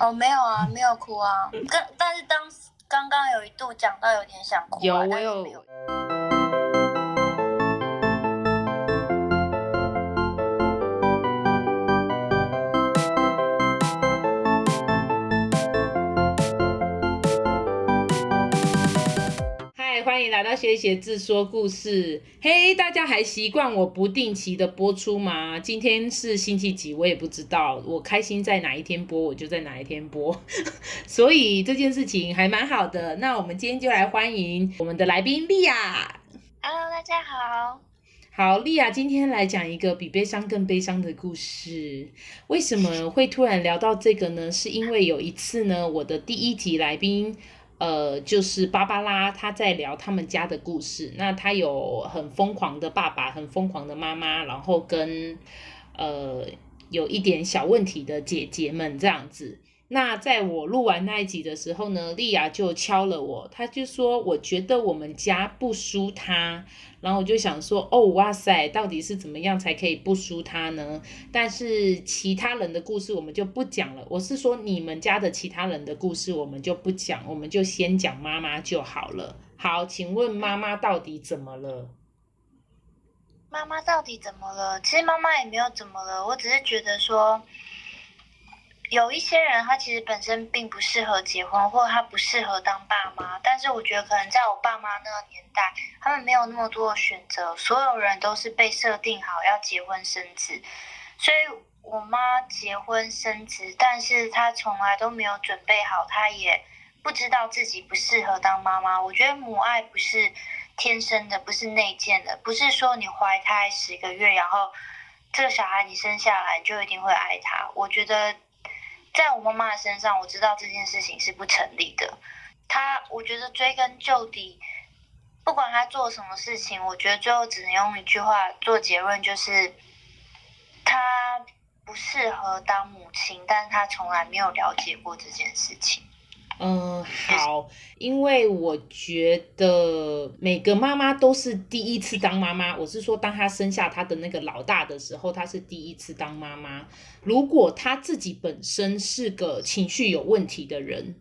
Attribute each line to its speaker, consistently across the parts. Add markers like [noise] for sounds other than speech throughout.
Speaker 1: 哦，没有啊，没有哭啊。但但是当刚刚有一度讲到有点想哭，啊，
Speaker 2: 有我有。迎来到谢谢志说故事。嘿、hey，大家还习惯我不定期的播出吗？今天是星期几，我也不知道。我开心在哪一天播，我就在哪一天播。[laughs] 所以这件事情还蛮好的。那我们今天就来欢迎我们的来宾莉亚。
Speaker 1: Hello，大家好。
Speaker 2: 好，莉亚今天来讲一个比悲伤更悲伤的故事。为什么会突然聊到这个呢？是因为有一次呢，我的第一集来宾。呃，就是芭芭拉，她在聊他们家的故事。那她有很疯狂的爸爸，很疯狂的妈妈，然后跟呃有一点小问题的姐姐们这样子。那在我录完那一集的时候呢，莉亚就敲了我，她就说：“我觉得我们家不输她。”然后我就想说：“哦，哇塞，到底是怎么样才可以不输她呢？”但是其他人的故事我们就不讲了。我是说你们家的其他人的故事我们就不讲，我们就先讲妈妈就好了。好，请问妈妈到底怎么了？
Speaker 1: 妈妈到底怎么了？其实妈妈也没有怎么了，我只是觉得说。有一些人，他其实本身并不适合结婚，或者他不适合当爸妈。但是我觉得，可能在我爸妈那个年代，他们没有那么多的选择，所有人都是被设定好要结婚生子。所以我妈结婚生子，但是她从来都没有准备好，她也不知道自己不适合当妈妈。我觉得母爱不是天生的，不是内建的，不是说你怀胎十个月，然后这个小孩你生下来就一定会爱他。我觉得。在我妈妈身上，我知道这件事情是不成立的。她，我觉得追根究底，不管她做什么事情，我觉得最后只能用一句话做结论，就是她不适合当母亲，但她从来没有了解过这件事情。
Speaker 2: 嗯，好，因为我觉得每个妈妈都是第一次当妈妈。我是说，当她生下她的那个老大的时候，她是第一次当妈妈。如果她自己本身是个情绪有问题的人。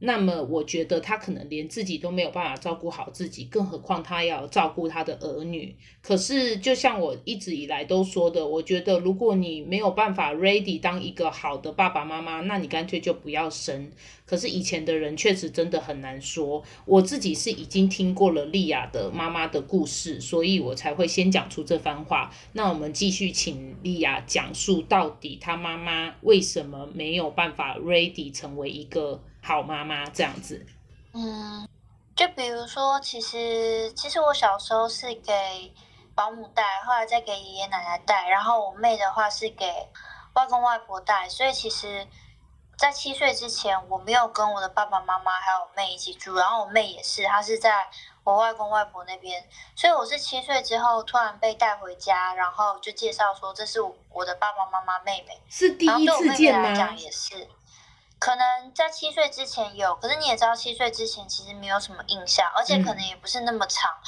Speaker 2: 那么我觉得他可能连自己都没有办法照顾好自己，更何况他要照顾他的儿女。可是就像我一直以来都说的，我觉得如果你没有办法 ready 当一个好的爸爸妈妈，那你干脆就不要生。可是以前的人确实真的很难说。我自己是已经听过了莉亚的妈妈的故事，所以我才会先讲出这番话。那我们继续请莉亚讲述到底她妈妈为什么没有办法 ready 成为一个。好妈妈这样子，
Speaker 1: 嗯，就比如说，其实其实我小时候是给保姆带，后来再给爷爷奶奶带，然后我妹的话是给外公外婆带，所以其实，在七岁之前，我没有跟我的爸爸妈妈还有我妹一起住，然后我妹也是，她是在我外公外婆那边，所以我是七岁之后突然被带回家，然后就介绍说这是我的爸爸妈妈妹妹，
Speaker 2: 是第一次见吗？
Speaker 1: 然后对我妹妹来讲也是。可能在七岁之前有，可是你也知道，七岁之前其实没有什么印象，而且可能也不是那么长。嗯、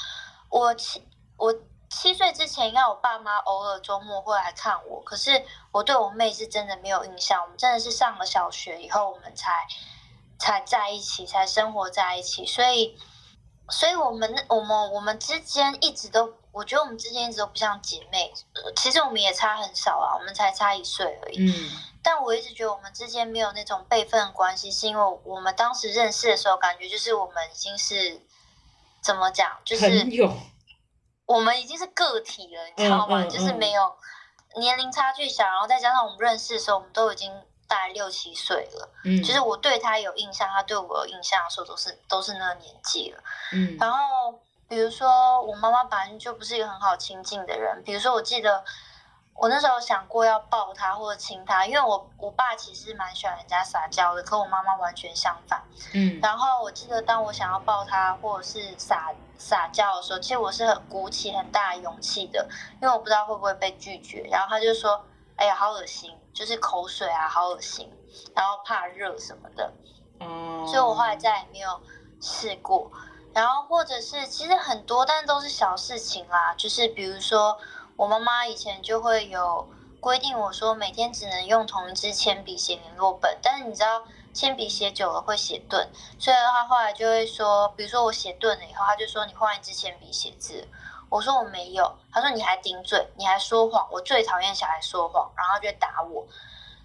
Speaker 1: 我七我七岁之前，应该我爸妈偶尔周末会来看我，可是我对我妹是真的没有印象。我们真的是上了小学以后，我们才才在一起，才生活在一起。所以，所以我们我们我们之间一直都，我觉得我们之间一直都不像姐妹。其实我们也差很少啊，我们才差一岁而已。嗯。但我一直觉得我们之间没有那种辈分关系，是因为我们当时认识的时候，感觉就是我们已经是怎么讲，就是我们已经是个体了，你知道吗？嗯嗯嗯、就是没有年龄差距小，然后再加上我们认识的时候，我们都已经大概六七岁了。嗯，就是我对他有印象，他对我有印象的时候，都是都是那个年纪了。嗯，然后比如说我妈妈本来就不是一个很好亲近的人，比如说我记得。我那时候想过要抱他或者亲他，因为我我爸其实蛮喜欢人家撒娇的，可我妈妈完全相反。嗯，然后我记得当我想要抱他或者是撒撒娇的时候，其实我是很鼓起很大的勇气的，因为我不知道会不会被拒绝。然后他就说：“哎呀，好恶心，就是口水啊，好恶心。”然后怕热什么的。嗯，所以我后来再也没有试过。然后或者是其实很多，但都是小事情啦，就是比如说。我妈妈以前就会有规定我说每天只能用同一支铅笔写联络本，但是你知道铅笔写久了会写钝，所以他后来就会说，比如说我写钝了以后，他就说你换一支铅笔写字。我说我没有，他说你还顶嘴，你还说谎，我最讨厌小孩说谎，然后就打我。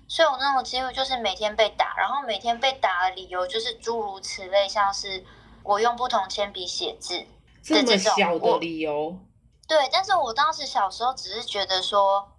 Speaker 1: 所以我那种几乎就是每天被打，然后每天被打的理由就是诸如此类，像是我用不同铅笔写字
Speaker 2: 这么小的理由。
Speaker 1: 对，但是我当时小时候只是觉得说，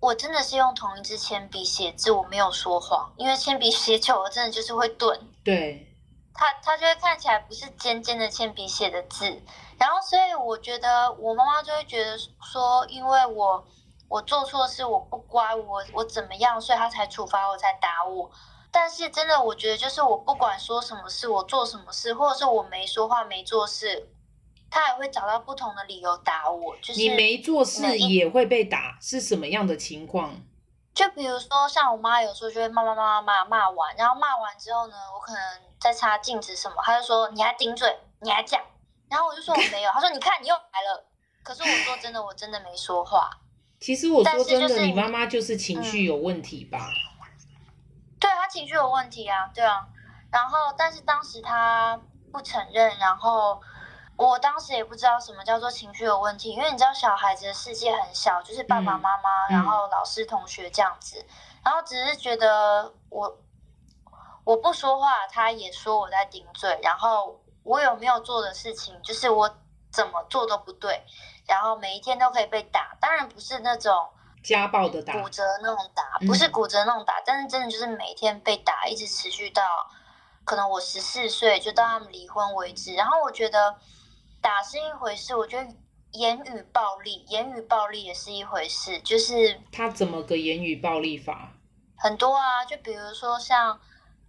Speaker 1: 我真的是用同一支铅笔写字，我没有说谎，因为铅笔写久了真的就是会钝。
Speaker 2: 对，
Speaker 1: 它它就会看起来不是尖尖的铅笔写的字，然后所以我觉得我妈妈就会觉得说，因为我。我做错事，我不乖，我我怎么样，所以她才处罚我，才打我。但是真的，我觉得就是我不管说什么事，我做什么事，或者是我没说话、没做事，她也会找到不同的理由打我。就是
Speaker 2: 你没做事也会被打，是什么样的情况？
Speaker 1: 就比如说，像我妈有时候就会骂骂骂骂骂骂完，然后骂完之后呢，我可能在擦镜子什么，她就说你还顶嘴，你还讲，然后我就说我没有，他说你看你又来了。可是我说真的，我真的没说话。
Speaker 2: 其实我说真的，就是、你妈妈就是情绪有问题吧？
Speaker 1: 嗯、对，她情绪有问题啊，对啊。然后，但是当时她不承认，然后我当时也不知道什么叫做情绪有问题，因为你知道小孩子的世界很小，就是爸爸妈妈，嗯、然后老师、同学这样子，嗯、然后只是觉得我我不说话，他也说我在顶嘴，然后我有没有做的事情，就是我怎么做都不对。然后每一天都可以被打，当然不是那种
Speaker 2: 家暴的打，
Speaker 1: 骨折那种打，不是骨折那种打，嗯、但是真的就是每天被打，一直持续到可能我十四岁就到他们离婚为止。然后我觉得打是一回事，我觉得言语暴力，言语暴力也是一回事，就是
Speaker 2: 他怎么个言语暴力法？
Speaker 1: 很多啊，就比如说像，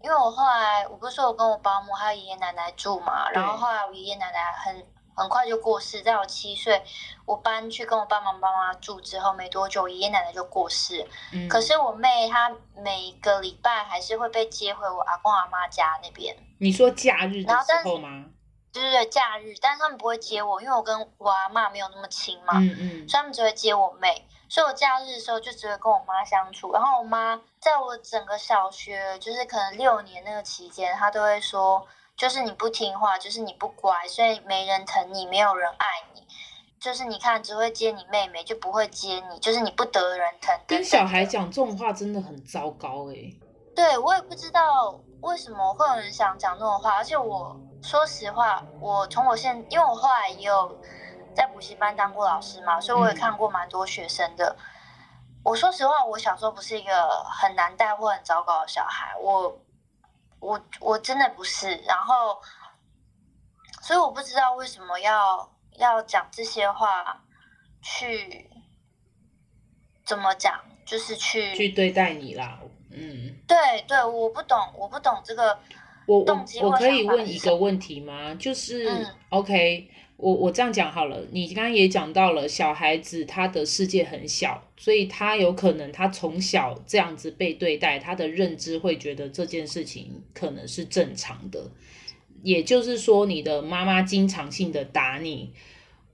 Speaker 1: 因为我后来我不是说我跟我保姆还有爷爷奶奶住嘛，然后后来我爷爷奶奶很。很快就过世，在我七岁，我搬去跟我爸爸妈妈住之后没多久，爷爷奶奶就过世。嗯，可是我妹她每个礼拜还是会被接回我阿公阿妈家那边。
Speaker 2: 你说假日的时候吗？
Speaker 1: 对对对，假日，但是他们不会接我，因为我跟我阿妈没有那么亲嘛。
Speaker 2: 嗯嗯。
Speaker 1: 所以他们只会接我妹，所以我假日的时候就只会跟我妈相处。然后我妈在我整个小学，就是可能六年那个期间，她都会说。就是你不听话，就是你不乖，所以没人疼你，没有人爱你。就是你看，只会接你妹妹，就不会接你，就是你不得人疼。
Speaker 2: 跟小孩讲这种话真的很糟糕哎、欸。
Speaker 1: 对，我也不知道为什么会有人想讲这种话，而且我说实话，我从我现，因为我后来也有在补习班当过老师嘛，所以我也看过蛮多学生的。嗯、我说实话，我小时候不是一个很难带或很糟糕的小孩，我。我我真的不是，然后，所以我不知道为什么要要讲这些话，去怎么讲，就是去
Speaker 2: 去对待你啦，嗯，
Speaker 1: 对对，我不懂，我不懂这个。
Speaker 2: 我我我可以问一个问题吗？就是、嗯、OK。我我这样讲好了，你刚刚也讲到了，小孩子他的世界很小，所以他有可能他从小这样子被对待，他的认知会觉得这件事情可能是正常的。也就是说，你的妈妈经常性的打你，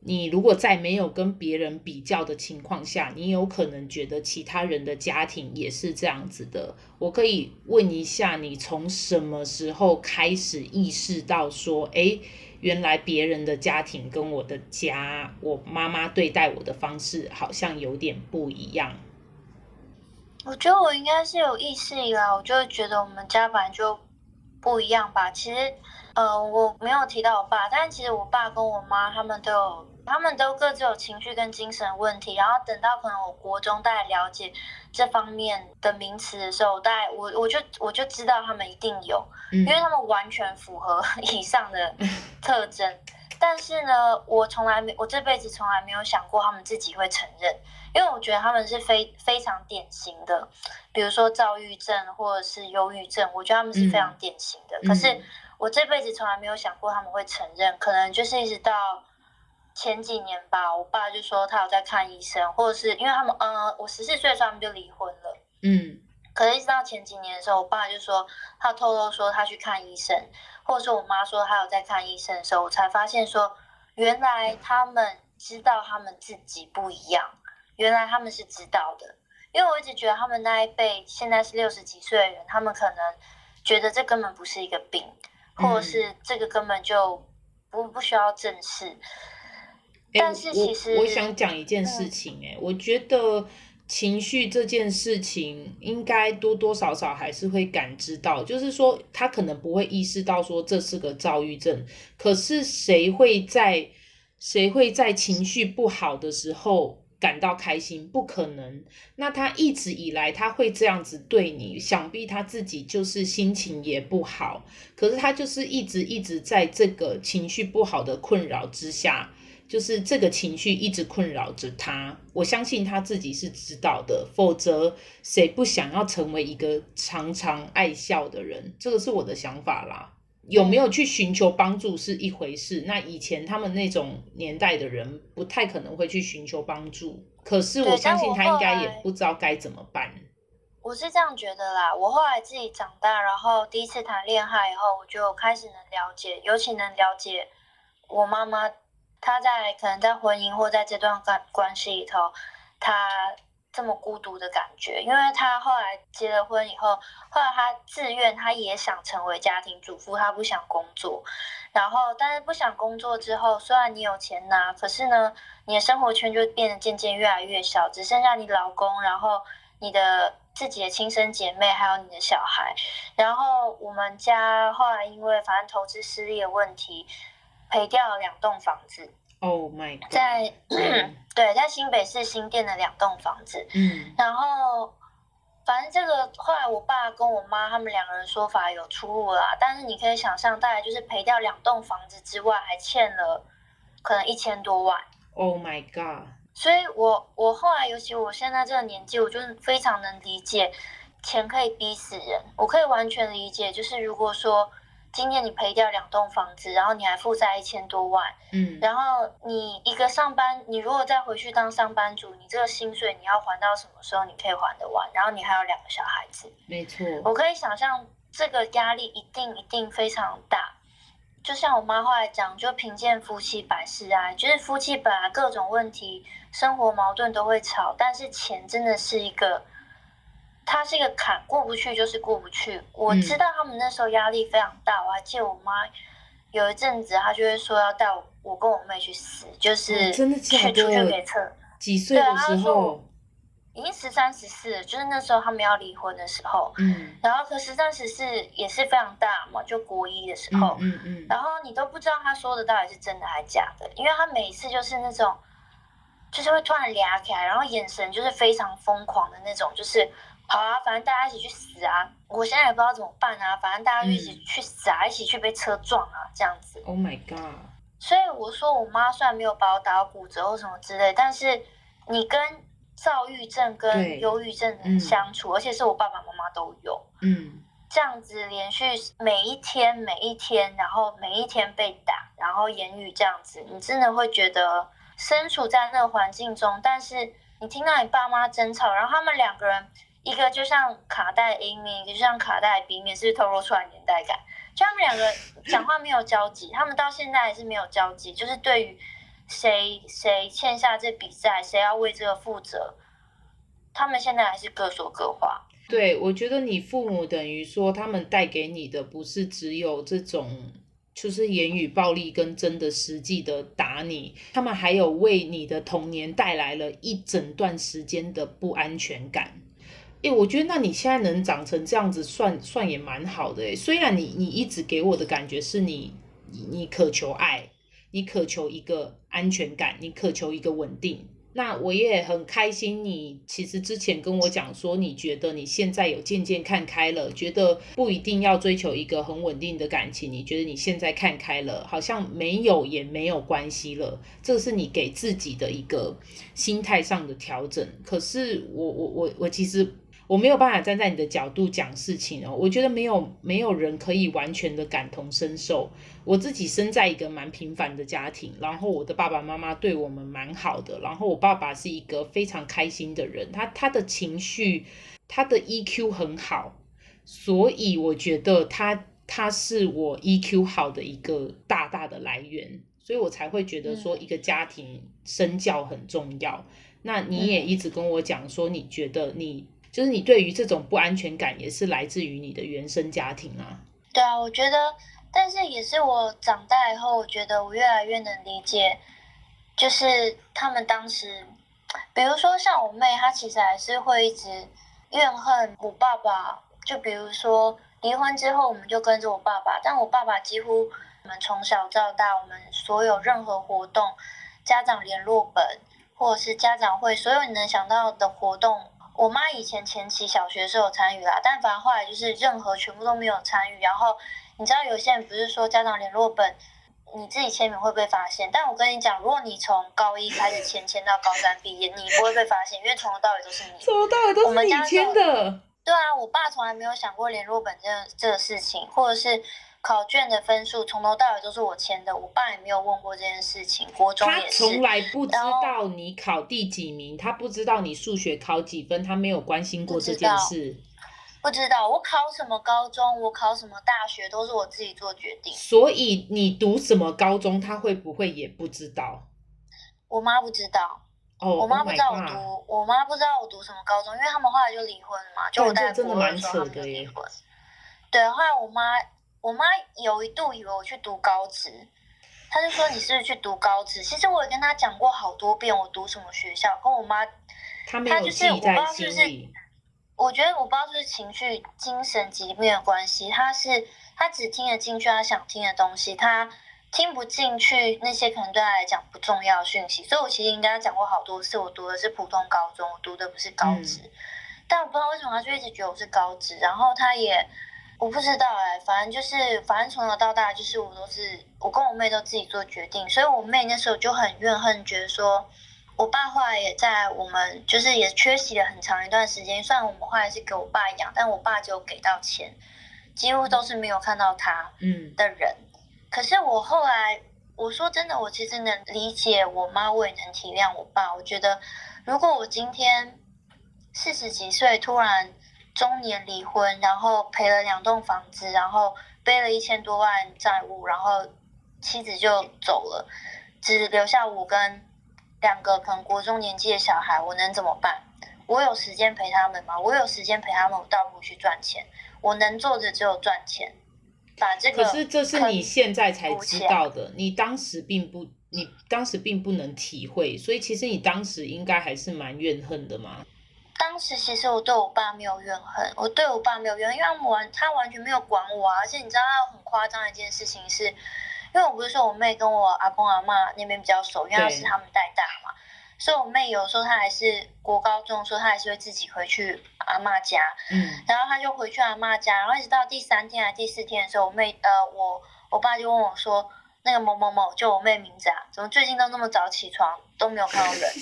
Speaker 2: 你如果在没有跟别人比较的情况下，你有可能觉得其他人的家庭也是这样子的。我可以问一下，你从什么时候开始意识到说，诶……原来别人的家庭跟我的家，我妈妈对待我的方式好像有点不一样。
Speaker 1: 我觉得我应该是有意识以来，我就觉得我们家本来就不一样吧。其实，呃，我没有提到我爸，但是其实我爸跟我妈他们都有。他们都各自有情绪跟精神问题，然后等到可能我国中大概了解这方面的名词的时候，大概我我就我就知道他们一定有，因为他们完全符合 [laughs] 以上的特征。但是呢，我从来没我这辈子从来没有想过他们自己会承认，因为我觉得他们是非非常典型的，比如说躁郁症或者是忧郁症，我觉得他们是非常典型的。可是我这辈子从来没有想过他们会承认，可能就是一直到。前几年吧，我爸就说他有在看医生，或者是因为他们，嗯，我十四岁的时候他们就离婚了，
Speaker 2: 嗯，
Speaker 1: 可是一直到前几年的时候，我爸就说他偷偷说他去看医生，或者说我妈说他有在看医生的时候，我才发现说原来他们知道他们自己不一样，原来他们是知道的，因为我一直觉得他们那一辈现在是六十几岁的人，他们可能觉得这根本不是一个病，或者是这个根本就不不需要正视。欸、但是其实
Speaker 2: 我，我想讲一件事情、欸，哎、嗯，我觉得。情绪这件事情，应该多多少少还是会感知到，就是说他可能不会意识到说这是个躁郁症，可是谁会在谁会在情绪不好的时候感到开心？不可能。那他一直以来他会这样子对你，想必他自己就是心情也不好，可是他就是一直一直在这个情绪不好的困扰之下。就是这个情绪一直困扰着他，我相信他自己是知道的，否则谁不想要成为一个常常爱笑的人？这个是我的想法啦。有没有去寻求帮助是一回事，那以前他们那种年代的人不太可能会去寻求帮助，可是我相信他应该也不知道该怎么办。
Speaker 1: 我是这样觉得啦，我后来自己长大，然后第一次谈恋爱以后，我就开始能了解，尤其能了解我妈妈。她在可能在婚姻或在这段关关系里头，他这么孤独的感觉，因为他后来结了婚以后，后来他自愿，他也想成为家庭主妇，他不想工作。然后，但是不想工作之后，虽然你有钱拿，可是呢，你的生活圈就变得渐渐越来越小，只剩下你老公，然后你的自己的亲生姐妹，还有你的小孩。然后我们家后来因为反正投资失利的问题。赔掉了两栋房子
Speaker 2: ，Oh my God！
Speaker 1: 在 [clears throat] 对，在新北市新店的两栋房子，
Speaker 2: 嗯，
Speaker 1: 然后反正这个后来我爸跟我妈他们两个人说法有出入啦，但是你可以想象，大概就是赔掉两栋房子之外，还欠了可能一千多万
Speaker 2: ，Oh my God！
Speaker 1: 所以我我后来，尤其我现在这个年纪，我就是非常能理解钱可以逼死人，我可以完全理解，就是如果说。今天你赔掉两栋房子，然后你还负债一千多万，
Speaker 2: 嗯，
Speaker 1: 然后你一个上班，你如果再回去当上班族，你这个薪水你要还到什么时候？你可以还得完？然后你还有两个小孩子，
Speaker 2: 没错，
Speaker 1: 我可以想象这个压力一定一定非常大。就像我妈后来讲，就贫贱夫妻百事哀，就是夫妻本来各种问题、生活矛盾都会吵，但是钱真的是一个。他是一个坎，过不去就是过不去。我知道他们那时候压力非常大，我还记得我妈有一阵子，她就会说要带我，我跟我妹去死，就是去出去给测。
Speaker 2: 几岁的时候？
Speaker 1: 已经十三十四，就是那时候他们要离婚的时候。
Speaker 2: 嗯。
Speaker 1: 然后可十三十四也是非常大嘛，就国一的时候。
Speaker 2: 嗯嗯。
Speaker 1: 然后你都不知道他说的到底是真的还是假的，因为他每一次就是那种，就是会突然俩起来，然后眼神就是非常疯狂的那种，就是。好啊，反正大家一起去死啊！我现在也不知道怎么办啊，反正大家就一起去死啊，嗯、一起去被车撞啊，这样子。
Speaker 2: Oh my god！
Speaker 1: 所以我说，我妈虽然没有把我打到骨折或什么之类，但是你跟躁郁症跟忧郁症的相处，嗯、而且是我爸爸妈妈都有，
Speaker 2: 嗯，
Speaker 1: 这样子连续每一天每一天，然后每一天被打，然后言语这样子，你真的会觉得身处在那个环境中，但是你听到你爸妈争吵，然后他们两个人。一个就像卡带 A 面，一个就像卡带 B 面，是不是透露出来年代感？就他们两个 [laughs] 讲话没有交集，他们到现在还是没有交集。就是对于谁谁欠下这笔债，谁要为这个负责，他们现在还是各说各话。
Speaker 2: 对，我觉得你父母等于说，他们带给你的不是只有这种，就是言语暴力跟真的实际的打你，他们还有为你的童年带来了一整段时间的不安全感。哎，我觉得那你现在能长成这样子算，算也蛮好的。哎，虽然你你一直给我的感觉是你你渴求爱，你渴求一个安全感，你渴求一个稳定。那我也很开心，你其实之前跟我讲说，你觉得你现在有渐渐看开了，觉得不一定要追求一个很稳定的感情。你觉得你现在看开了，好像没有也没有关系了。这是你给自己的一个心态上的调整。可是我我我我其实。我没有办法站在你的角度讲事情哦，我觉得没有没有人可以完全的感同身受。我自己生在一个蛮平凡的家庭，然后我的爸爸妈妈对我们蛮好的，然后我爸爸是一个非常开心的人，他他的情绪，他的 EQ 很好，所以我觉得他他是我 EQ 好的一个大大的来源，所以我才会觉得说一个家庭身教很重要。那你也一直跟我讲说，你觉得你就是你对于这种不安全感也是来自于你的原生家庭啊。
Speaker 1: 对啊，我觉得，但是也是我长大以后，我觉得我越来越能理解，就是他们当时，比如说像我妹，她其实还是会一直怨恨我爸爸。就比如说离婚之后，我们就跟着我爸爸，但我爸爸几乎我们从小到大，我们所有任何活动、家长联络本或者是家长会，所有你能想到的活动，我妈以前前期小学是有参与啦，但反正后来就是任何全部都没有参与。然后你知道有些人不是说家长联络本你自己签名会被发现，但我跟你讲，如果你从高一开始签签到高三毕业，你不会被发现，因为从头到尾都是你，
Speaker 2: 从头到尾都是你签的。
Speaker 1: 对啊，我爸从来没有想过联络本这个这个事情，或者是考卷的分数从头到尾都是我签的，我爸也没有问过这件事情。国中也是，
Speaker 2: 他从来不知道你考第几名，他不知道你数学考几分，他没有关心过这件事。
Speaker 1: 不知道，我考什么高中，我考什么大学，都是我自己做决定。
Speaker 2: 所以你读什么高中，他会不会也不知道？
Speaker 1: 我妈不知道。
Speaker 2: Oh,
Speaker 1: 我妈不知道我读，oh、我妈不知道我读什么高中，因为他们后来就离婚了嘛，就我在国二的时候他们就离婚。对，后来我妈，我妈有一度以为我去读高职，她就说你是不是去读高职？其实我也跟她讲过好多遍我读什么学校，跟我妈，她就是我不知道是不是，我觉得我不知道是不是情绪精神疾病的关系，她是她只听得进去她想听的东西，她。听不进去那些可能对他来讲不重要的讯息，所以我其实应该讲过好多次，我读的是普通高中，我读的不是高职。嗯、但我不知道为什么他就一直觉得我是高职，然后他也我不知道哎、欸，反正就是反正从小到大就是我都是我跟我妹都自己做决定，所以我妹那时候就很怨恨，觉得说我爸后来也在我们就是也缺席了很长一段时间，虽然我们后来是给我爸养，但我爸只有给到钱，几乎都是没有看到他嗯的人。嗯可是我后来，我说真的，我其实能理解我妈，我也能体谅我爸。我觉得，如果我今天四十几岁突然中年离婚，然后赔了两栋房子，然后背了一千多万债务，然后妻子就走了，只留下我跟两个可能国中年纪的小孩，我能怎么办？我有时间陪他们吗？我有时间陪他们，我倒不如去赚钱。我能做的只有赚钱。把这个，
Speaker 2: 可是这是你现在才知道的，你当时并不，你当时并不能体会，所以其实你当时应该还是蛮怨恨的嘛。
Speaker 1: 当时其实我对我爸没有怨恨，我对我爸没有怨恨，因为他完他完全没有管我啊，而且你知道他很夸张的一件事情是，因为我不是说我妹跟我阿公阿妈那边比较熟，因为是他们带大嘛。所以我妹有时候她还是国高中，说她还是会自己回去阿妈家，嗯，然后她就回去阿妈家，然后一直到第三天还是第四天的时候，我妹呃我我爸就问我说，那个某某某就我妹名字啊，怎么最近都那么早起床都没有看到人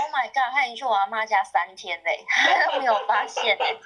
Speaker 1: ？Oh my god，他已经去我阿妈家三天嘞，他 [laughs] 都没有发现嘞，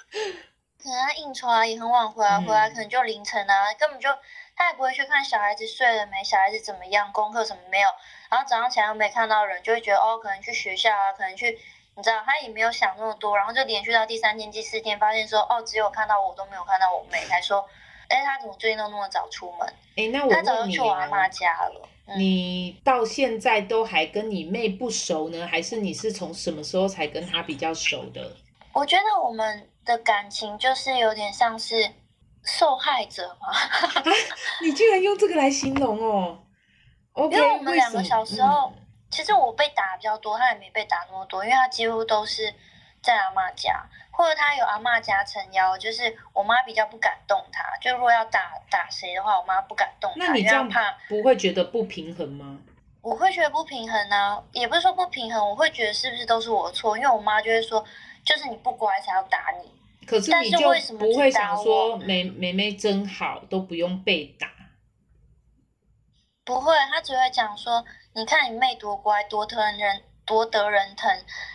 Speaker 1: 可能他应酬啊也很晚回来，回来可能就凌晨啊，根本就。他也不会去看小孩子睡了没，小孩子怎么样，功课什么没有，然后早上起来又没看到人，就会觉得哦，可能去学校啊，可能去，你知道，他也没有想那么多，然后就连续到第三天、第四天，发现说哦，只有看到我都没有看到我妹，才说，哎，他怎么最近都那么早出门？
Speaker 2: 哎，那我，他
Speaker 1: 早就去我阿妈家了。嗯，
Speaker 2: 你到现在都还跟你妹不熟呢，还是你是从什么时候才跟她比较熟的？
Speaker 1: 我觉得我们的感情就是有点像是。受害者嘛？
Speaker 2: 你居然用这个来形容哦
Speaker 1: 因为我们两个小时候，嗯、其实我被打比较多，他也没被打那么多，因为他几乎都是在阿妈家，或者他有阿妈家撑腰，就是我妈比较不敢动他。就如果要打打谁的话，我妈不敢动他。
Speaker 2: 那你这样怕不会觉得不平衡吗？
Speaker 1: 我会觉得不平衡啊，也不是说不平衡，我会觉得是不是都是我的错？因为我妈就会说，就是你不乖才要打你。
Speaker 2: 可是你就不会想说，妹妹妹真好，都不用被打。
Speaker 1: 不会，她只会讲说，你看你妹多乖，多疼人，多得人疼。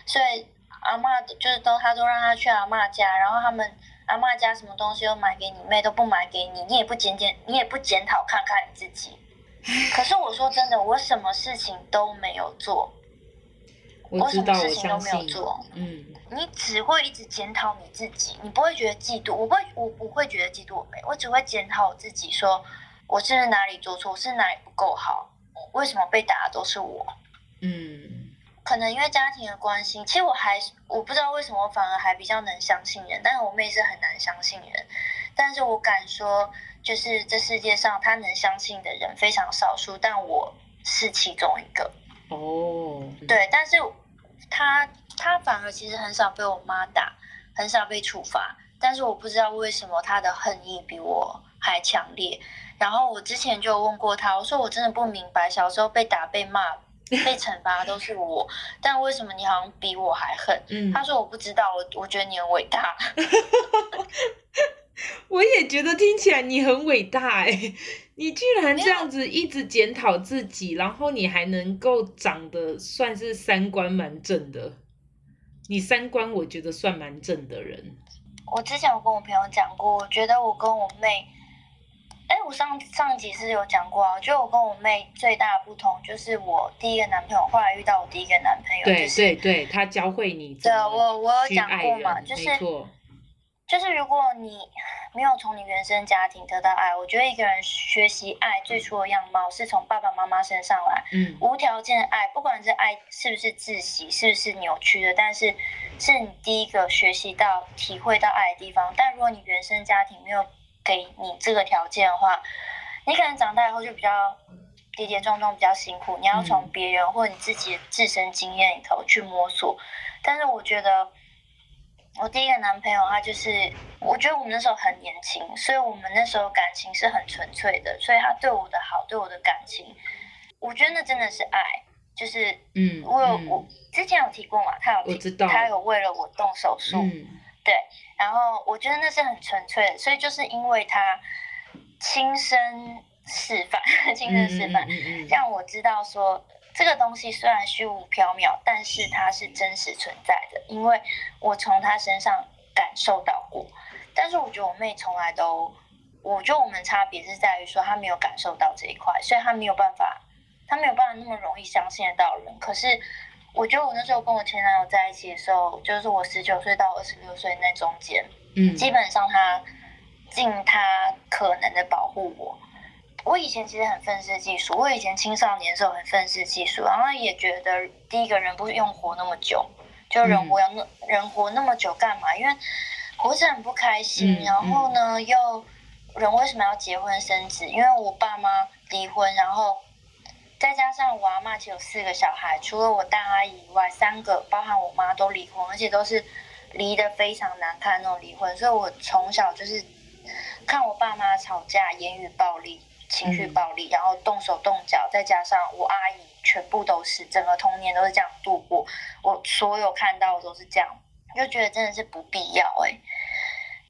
Speaker 1: 所以阿妈就是都，他都让他去阿妈家，然后他们阿妈家什么东西都买给你妹，都不买给你，你也不检检，你也不检讨看看你自己。可是我说真的，我什么事情都没有做。我什么事情都没有做，嗯，你只会一直检讨你自己，你不会觉得嫉妒，我不会，我不会觉得嫉妒我妹，我只会检讨我自己，说我是不是哪里做错，我是哪里不够好，为什么被打的都是我，
Speaker 2: 嗯，
Speaker 1: 可能因为家庭的关系，其实我还我不知道为什么我反而还比较能相信人，但是我妹是很难相信人。但是我敢说，就是这世界上她能相信的人非常少数，但我是其中一个。
Speaker 2: 哦，
Speaker 1: 对，但是她她反而其实很少被我妈打，很少被处罚，但是我不知道为什么她的恨意比我还强烈。然后我之前就问过她，我说我真的不明白，小时候被打被骂。[laughs] 被惩罚的都是我，但为什么你好像比我还狠？嗯，他说我不知道，我我觉得你很伟大。[laughs]
Speaker 2: 我也觉得听起来你很伟大哎，你居然这样子一直检讨自己，然后你还能够长得算是三观蛮正的。你三观我觉得算蛮正的人。
Speaker 1: 我之前有跟我朋友讲过，我觉得我跟我妹。哎，我上上集是有讲过啊，就我跟我妹最大的不同就是我第一个男朋友，后来遇到我第一个男朋友，
Speaker 2: 对、
Speaker 1: 就是、
Speaker 2: 对对，他教会你。
Speaker 1: 对，我我有讲过嘛，就是就是如果你没有从你原生家庭得到爱，我觉得一个人学习爱最初的样貌是从爸爸妈妈身上来，嗯，无条件的爱，不管是爱是不是窒息，是不是扭曲的，但是是你第一个学习到、体会到爱的地方。但如果你原生家庭没有给你这个条件的话，你可能长大以后就比较跌跌撞撞，比较辛苦。你要从别人或你自己自身经验里头去摸索。但是我觉得，我第一个男朋友他就是，我觉得我们那时候很年轻，所以我们那时候感情是很纯粹的。所以他对我的好，对我的感情，我觉得那真的是爱。就是，嗯，我有、嗯、我之前有提过嘛，他有提，他有为了我动手术。嗯对，然后我觉得那是很纯粹的，所以就是因为他亲身示范，[laughs] 亲身示范，让我知道说这个东西虽然虚无缥缈，但是它是真实存在的，因为我从他身上感受到过。但是我觉得我妹从来都，我觉得我们差别是在于说她没有感受到这一块，所以她没有办法，她没有办法那么容易相信得到人。可是。我觉得我那时候跟我前男友在一起的时候，就是我十九岁到二十六岁那中间，嗯，基本上他尽他可能的保护我。我以前其实很愤世嫉俗，我以前青少年的时候很愤世嫉俗，然后也觉得第一个人不用活那么久，就人活要那、嗯、人活那么久干嘛？因为活着很不开心。嗯、然后呢，嗯、又人为什么要结婚生子？因为我爸妈离婚，然后。再加上我阿嬷其实有四个小孩，除了我大阿姨以外，三个包含我妈都离婚，而且都是离得非常难看那种离婚。所以我从小就是看我爸妈吵架，言语暴力、情绪暴力，然后动手动脚。再加上我阿姨，全部都是整个童年都是这样度过。我所有看到的都是这样，就觉得真的是不必要哎、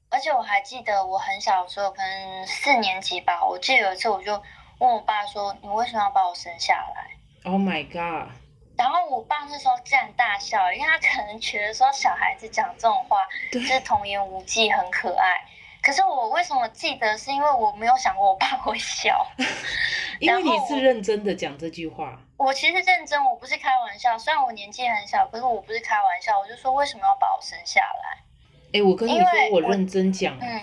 Speaker 1: 而且我还记得我很小的时候，可能四年级吧，我记得有一次我就。问我爸说：“你为什么要把我生下来
Speaker 2: ？”Oh my god！
Speaker 1: 然后我爸那时候竟然大笑，因为他可能觉得说小孩子讲这种话就是童言无忌，很可爱。可是我为什么记得？是因为我没有想过我爸会笑。[laughs]
Speaker 2: 因为你是认真的讲这句话。
Speaker 1: 我其实认真，我不是开玩笑。虽然我年纪很小，可是我不是开玩笑。我就说为什么要把我生下来？
Speaker 2: 哎，我跟你说，我认真讲。嗯。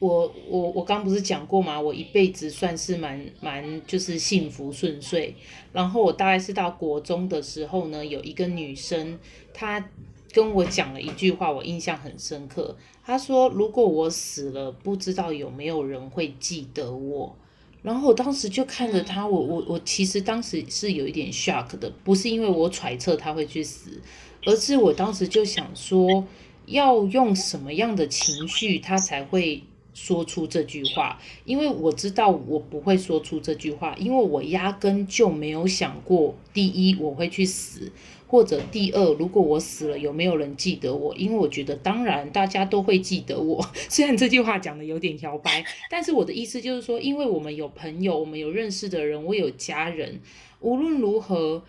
Speaker 2: 我我我刚不是讲过吗？我一辈子算是蛮蛮就是幸福顺遂。然后我大概是到国中的时候呢，有一个女生，她跟我讲了一句话，我印象很深刻。她说：“如果我死了，不知道有没有人会记得我。”然后我当时就看着她，我我我其实当时是有一点 shock 的，不是因为我揣测她会去死，而是我当时就想说，要用什么样的情绪，她才会。说出这句话，因为我知道我不会说出这句话，因为我压根就没有想过，第一我会去死，或者第二如果我死了有没有人记得我？因为我觉得当然大家都会记得我，[laughs] 虽然这句话讲的有点摇摆，但是我的意思就是说，因为我们有朋友，我们有认识的人，我有家人，无论如何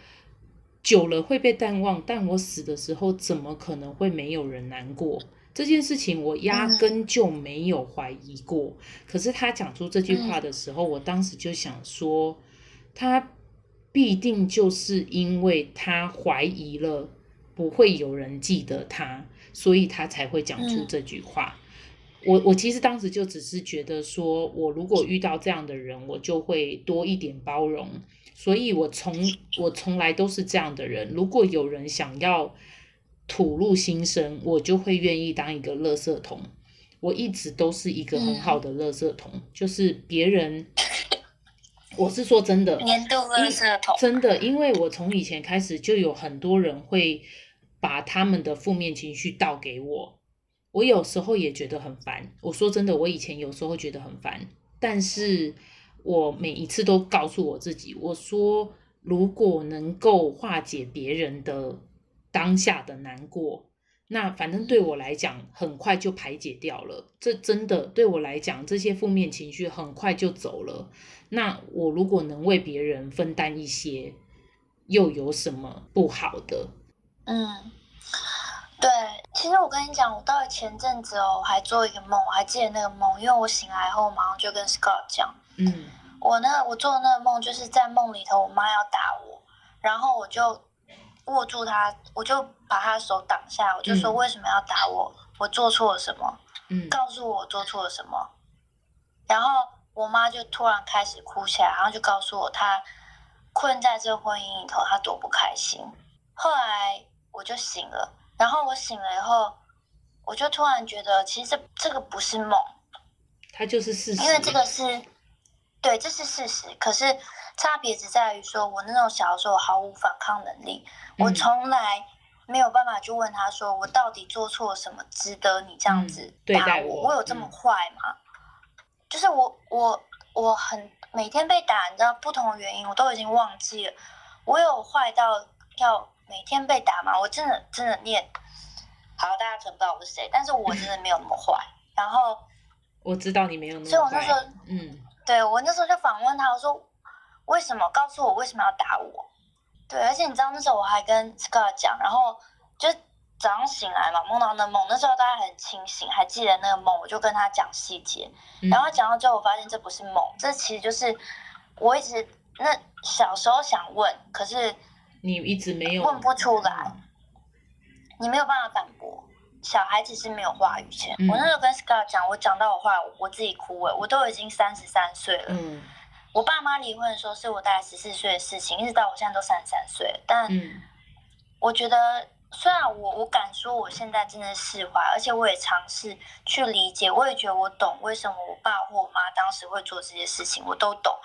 Speaker 2: 久了会被淡忘，但我死的时候怎么可能会没有人难过？这件事情我压根就没有怀疑过，嗯、可是他讲出这句话的时候，嗯、我当时就想说，他必定就是因为他怀疑了不会有人记得他，所以他才会讲出这句话。嗯、我我其实当时就只是觉得说，我如果遇到这样的人，我就会多一点包容。所以我从我从来都是这样的人。如果有人想要吐露心声，我就会愿意当一个垃圾桶。我一直都是一个很好的垃圾桶，嗯、就是别人，我是说真的，
Speaker 1: 年度垃圾桶，
Speaker 2: 真的，因为我从以前开始就有很多人会把他们的负面情绪倒给我，我有时候也觉得很烦。我说真的，我以前有时候觉得很烦，但是我每一次都告诉我自己，我说如果能够化解别人的当下的难过。那反正对我来讲，很快就排解掉了。这真的对我来讲，这些负面情绪很快就走了。那我如果能为别人分担一些，又有什么不好的？
Speaker 1: 嗯，对。其实我跟你讲，我到了前阵子哦，我还做一个梦，我还记得那个梦，因为我醒来后马上就跟 Scott 讲，
Speaker 2: 嗯，
Speaker 1: 我呢，我做的那个梦就是在梦里头，我妈要打我，然后我就。握住他，我就把他的手挡下，我就说为什么要打我？嗯、我做错了什么？
Speaker 2: 嗯，
Speaker 1: 告诉我我做错了什么。然后我妈就突然开始哭起来，然后就告诉我她困在这婚姻里头，她多不开心。后来我就醒了，然后我醒了以后，我就突然觉得其实这这个不是梦，
Speaker 2: 它就是事实，
Speaker 1: 因为这个是对，这是事实。可是差别只在于说，我那种小的时候毫无反抗能力。我从来没有办法去问他说，我到底做错了什么，值得你这样子打我？我有这么坏吗？就是我我我很每天被打，你知道不同的原因，我都已经忘记了。我有坏到要每天被打吗？我真的真的念好，大家可能不知道我是谁，但是我真的没有那么坏。然后
Speaker 2: 我知道你没有那么坏，
Speaker 1: 所以我那时候
Speaker 2: 嗯，
Speaker 1: 对我那时候就反问他，我说为什么？告诉我为什么要打我？对，而且你知道那时候我还跟 Scott 讲，然后就早上醒来嘛，梦到那梦，那时候大家很清醒，还记得那个梦，我就跟他讲细节，然后讲到最后，我发现这不是梦，这其实就是我一直那小时候想问，可是
Speaker 2: 你一直没有
Speaker 1: 问不出来，你没有办法反驳，小孩子是没有话语权。嗯、我那时候跟 Scott 讲，我讲到我话，我自己哭了，我都已经三十三岁了。嗯我爸妈离婚的时候是我大概十四岁的事情，一直到我现在都三十三岁。但我觉得，虽然我我敢说我现在真的释怀，而且我也尝试去理解，我也觉得我懂为什么我爸或我妈当时会做这些事情，我都懂。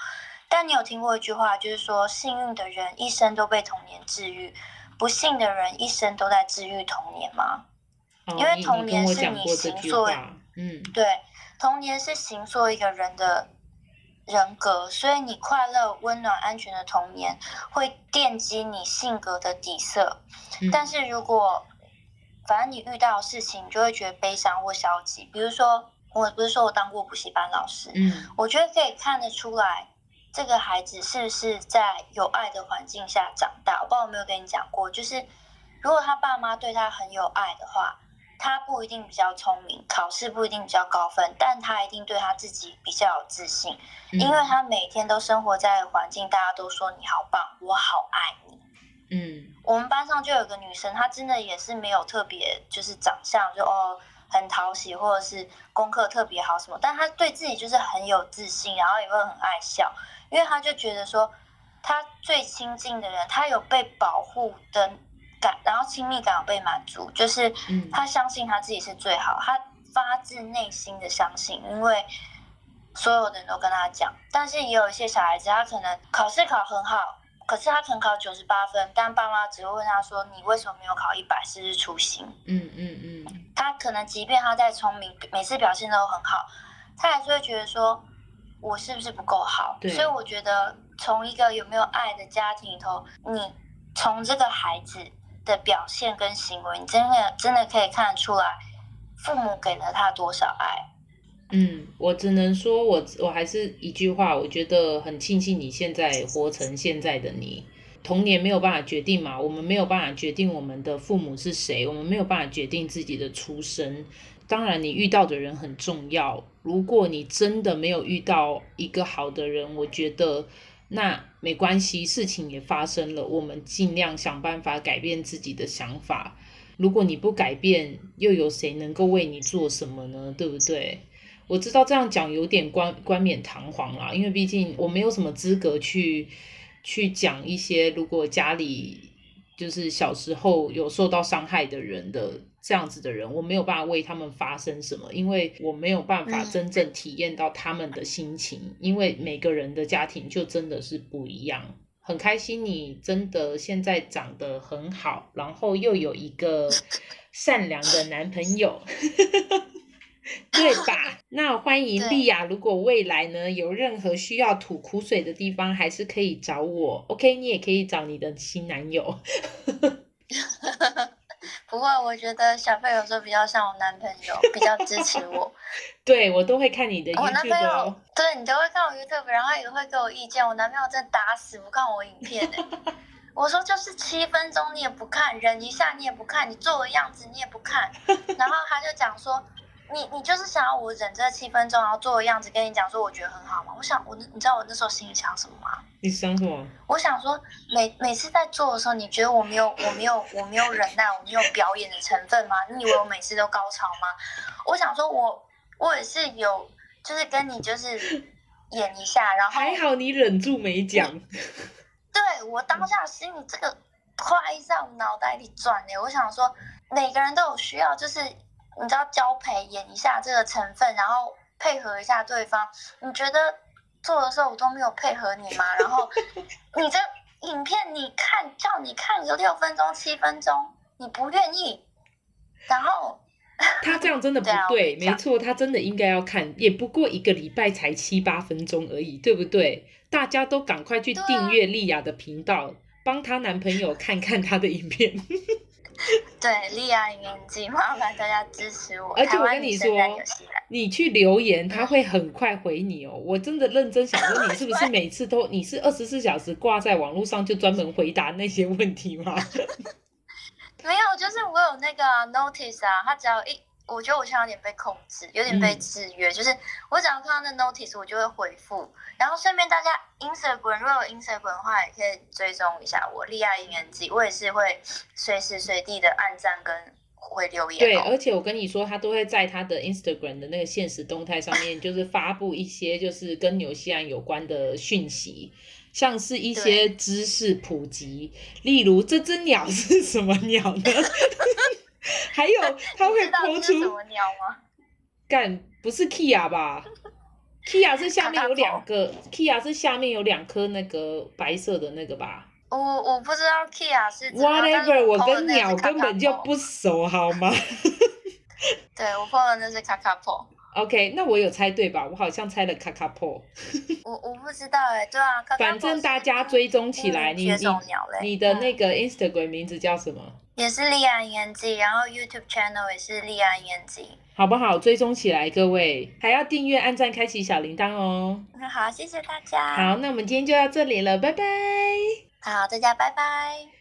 Speaker 1: 但你有听过一句话，就是说幸运的人一生都被童年治愈，不幸的人一生都在治愈童年吗？
Speaker 2: 哦、
Speaker 1: 因为童年是你行作，
Speaker 2: 嗯，
Speaker 1: 对，童年是行作一个人的。人格，所以你快乐、温暖、安全的童年会奠基你性格的底色。嗯、但是如果反正你遇到事情，你就会觉得悲伤或消极。比如说，我不是说我当过补习班老师，
Speaker 2: 嗯，
Speaker 1: 我觉得可以看得出来，这个孩子是不是在有爱的环境下长大。我不知道有没有跟你讲过，就是如果他爸妈对他很有爱的话。他不一定比较聪明，考试不一定比较高分，但他一定对他自己比较有自信，嗯、因为他每天都生活在环境，大家都说你好棒，我好爱你。
Speaker 2: 嗯，
Speaker 1: 我们班上就有个女生，她真的也是没有特别，就是长相就哦很讨喜，或者是功课特别好什么，但她对自己就是很有自信，然后也会很爱笑，因为她就觉得说，她最亲近的人，她有被保护的。感，然后亲密感有被满足，就是他相信他自己是最好，他发自内心的相信，因为所有的人都跟他讲。但是也有一些小孩子，他可能考试考很好，可是他可能考九十八分，但爸妈只会问他说：“你为什么没有考一百？是不是粗心？”
Speaker 2: 嗯嗯嗯。
Speaker 1: 他可能即便他再聪明，每次表现都很好，他还是会觉得说：“我是不是不够好？”。所以我觉得，从一个有没有爱的家庭里头，你从这个孩子。的表现跟行为，你真的真的可以看得出来，父母给了他多少爱。
Speaker 2: 嗯，我只能说我我还是一句话，我觉得很庆幸你现在活成现在的你。童年没有办法决定嘛，我们没有办法决定我们的父母是谁，我们没有办法决定自己的出身。当然，你遇到的人很重要。如果你真的没有遇到一个好的人，我觉得。那没关系，事情也发生了，我们尽量想办法改变自己的想法。如果你不改变，又有谁能够为你做什么呢？对不对？我知道这样讲有点冠冠冕堂皇啦，因为毕竟我没有什么资格去去讲一些如果家里就是小时候有受到伤害的人的这样子的人，我没有办法为他们发生什么，因为我没有办法真正体验到他们的心情，嗯、因为每个人的家庭就真的是不一样。很开心你真的现在长得很好，然后又有一个 [laughs] 善良的男朋友。[laughs] 对吧？[laughs] 那欢迎莉亚。如果未来呢有任何需要吐苦水的地方，还是可以找我。OK，你也可以找你的新男友。
Speaker 1: 不会，我觉得小费有时候比较像我男朋友，比较支持我。[laughs]
Speaker 2: 对，我都会看你的 YouTube。我男朋友，[laughs]
Speaker 1: 对，你都会看我 YouTube，然后也会给我意见。我男朋友真的打死不看我影片 [laughs] 我说就是七分钟你也不看，忍一下你也不看，你做个样子你也不看，然后他就讲说。你你就是想要我忍这七分钟，然后做个样子跟你讲说我觉得很好吗？我想我你知道我那时候心里想什么吗？
Speaker 2: 你想什么？
Speaker 1: 我想说每每次在做的时候，你觉得我没有我没有我没有忍耐，我没有表演的成分吗？你以为我每次都高潮吗？我想说我我也是有，就是跟你就是演一下，然后
Speaker 2: 还好你忍住没讲。
Speaker 1: 对，我当下心里这个话一直在我脑袋里转呢。我想说每个人都有需要，就是。你知道交配演一下这个成分，然后配合一下对方。你觉得做的时候我都没有配合你吗？然后 [laughs] 你这影片你看叫你看个六分钟七分钟，你不愿意。然后
Speaker 2: 他这样真的不对，对啊、没错，他真的应该要看，也不过一个礼拜才七八分钟而已，对不对？大家都赶快去订阅莉亚的频道，帮她、啊、男朋友看看她的影片。[laughs] [laughs]
Speaker 1: 对，莉亚影音机，麻烦大家支持我。
Speaker 2: 而且我跟你说，你去留言，他会很快回你哦。我真的认真想说，你是不是每次都，[laughs] 你是二十四小时挂在网络上，就专门回答那些问题吗？[laughs]
Speaker 1: 没有，就是我有那个 notice 啊，他只要一。我觉得我现在有点被控制，有点被制约。嗯、就是我只要看到那 notice，我就会回复。然后顺便大家 Instagram 如果有 Instagram 的话，也可以追踪一下我利亚影音机，我也是会随时随地的按赞跟回留言。
Speaker 2: 对，而且我跟你说，他都会在他的 Instagram 的那个现实动态上面，就是发布一些就是跟纽西兰有关的讯息，像是一些知识普及，例如这只鸟是什么鸟呢？[laughs] 还有，[laughs] 他会抛出什么鸟吗？干，不是 Kia 吧？Kia 是下面有两 [laughs] 个，Kia 是下面有两颗那个白色的那个吧？
Speaker 1: 我我不知道 Kia 是
Speaker 2: Whatever，我跟鸟根本就不熟，好吗？[laughs]
Speaker 1: 对，我放的那是卡卡波。
Speaker 2: OK，那我有猜对吧？我好像猜了卡卡破。[laughs]
Speaker 1: 我我不知道哎，对啊，
Speaker 2: 反正大家追踪起来，你你你的那个 Instagram 名字叫什么？
Speaker 1: 也是莉亚影音机，然后 YouTube channel 也是莉亚影音机，
Speaker 2: 好不好？追踪起来，各位还要订阅、按赞、开启小铃铛哦。
Speaker 1: 那好，谢谢大家。
Speaker 2: 好，那我们今天就到这里了，拜拜。
Speaker 1: 好，大家拜拜。